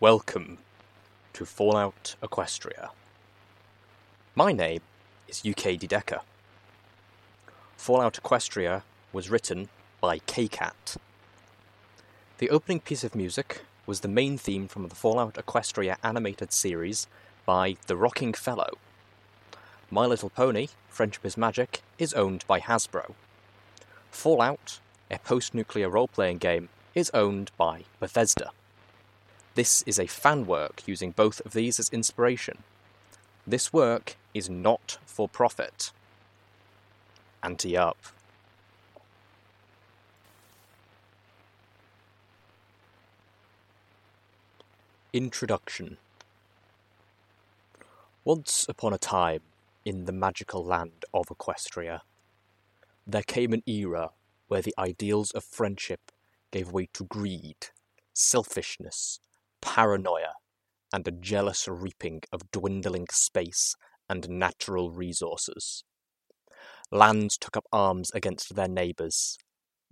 Welcome to Fallout Equestria. My name is Ukedideka. Fallout Equestria was written by Kkat. The opening piece of music was the main theme from the Fallout Equestria animated series by The Rocking Feller. My Little Pony, Friendship is Magic, is owned by Hasbro. Fallout, a post nuclear role playing game, is owned by Bethesda. This is a fan work using both of these as inspiration. This work is not for profit. Ante up. Introduction Once upon a time, in the magical land of Equestria, there came an era where the ideals of friendship gave way to greed, selfishness, paranoia, and a jealous reaping of dwindling space and natural resources. Lands took up arms against their neighbours.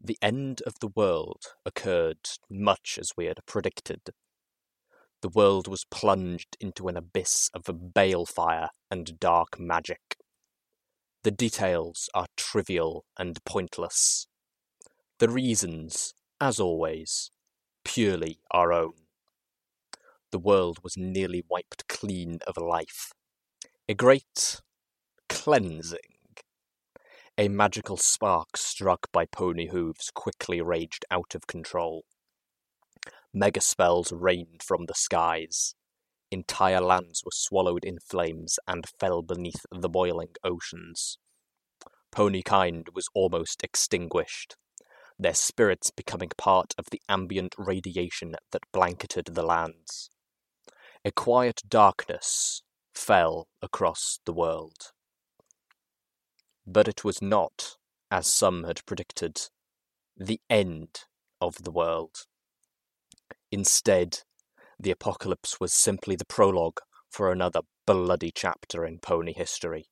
The end of the world occurred much as we had predicted. The world was plunged into an abyss of balefire and dark magic. The details are trivial and pointless. The reasons, as always, purely our own the world was nearly wiped clean of life. A great cleansing. A magical spark struck by pony hooves quickly raged out of control. Mega spells rained from the skies. Entire lands were swallowed in flames and fell beneath the boiling oceans. Ponykind was almost extinguished. their spirits becoming part of the ambient radiation that blanketed the lands. A quiet darkness fell across the world. But it was not, as some had predicted, the end of the world. Instead, the apocalypse was simply the prologue for another bloody chapter in pony history.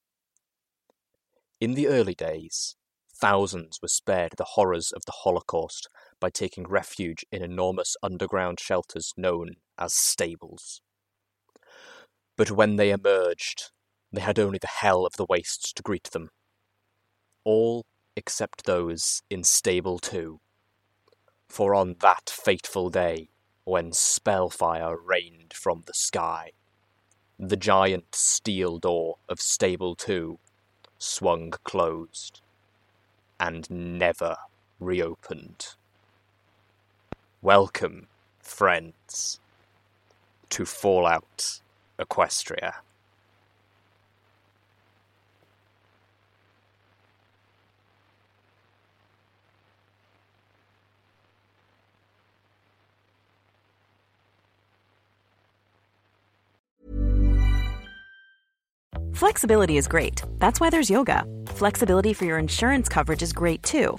In the early days, thousands were spared the horrors of the Holocaust by taking refuge in enormous underground shelters known as stables. But when they emerged, they had only the hell of the wastes to greet them. All except those in Stable 2. For on that fateful day, when spellfire rained from the sky, the giant steel door of Stable 2 swung closed and never reopened. Welcome, friends, to Fallout Equestria. Flexibility is great. That's why there's yoga. Flexibility for your insurance coverage is great too.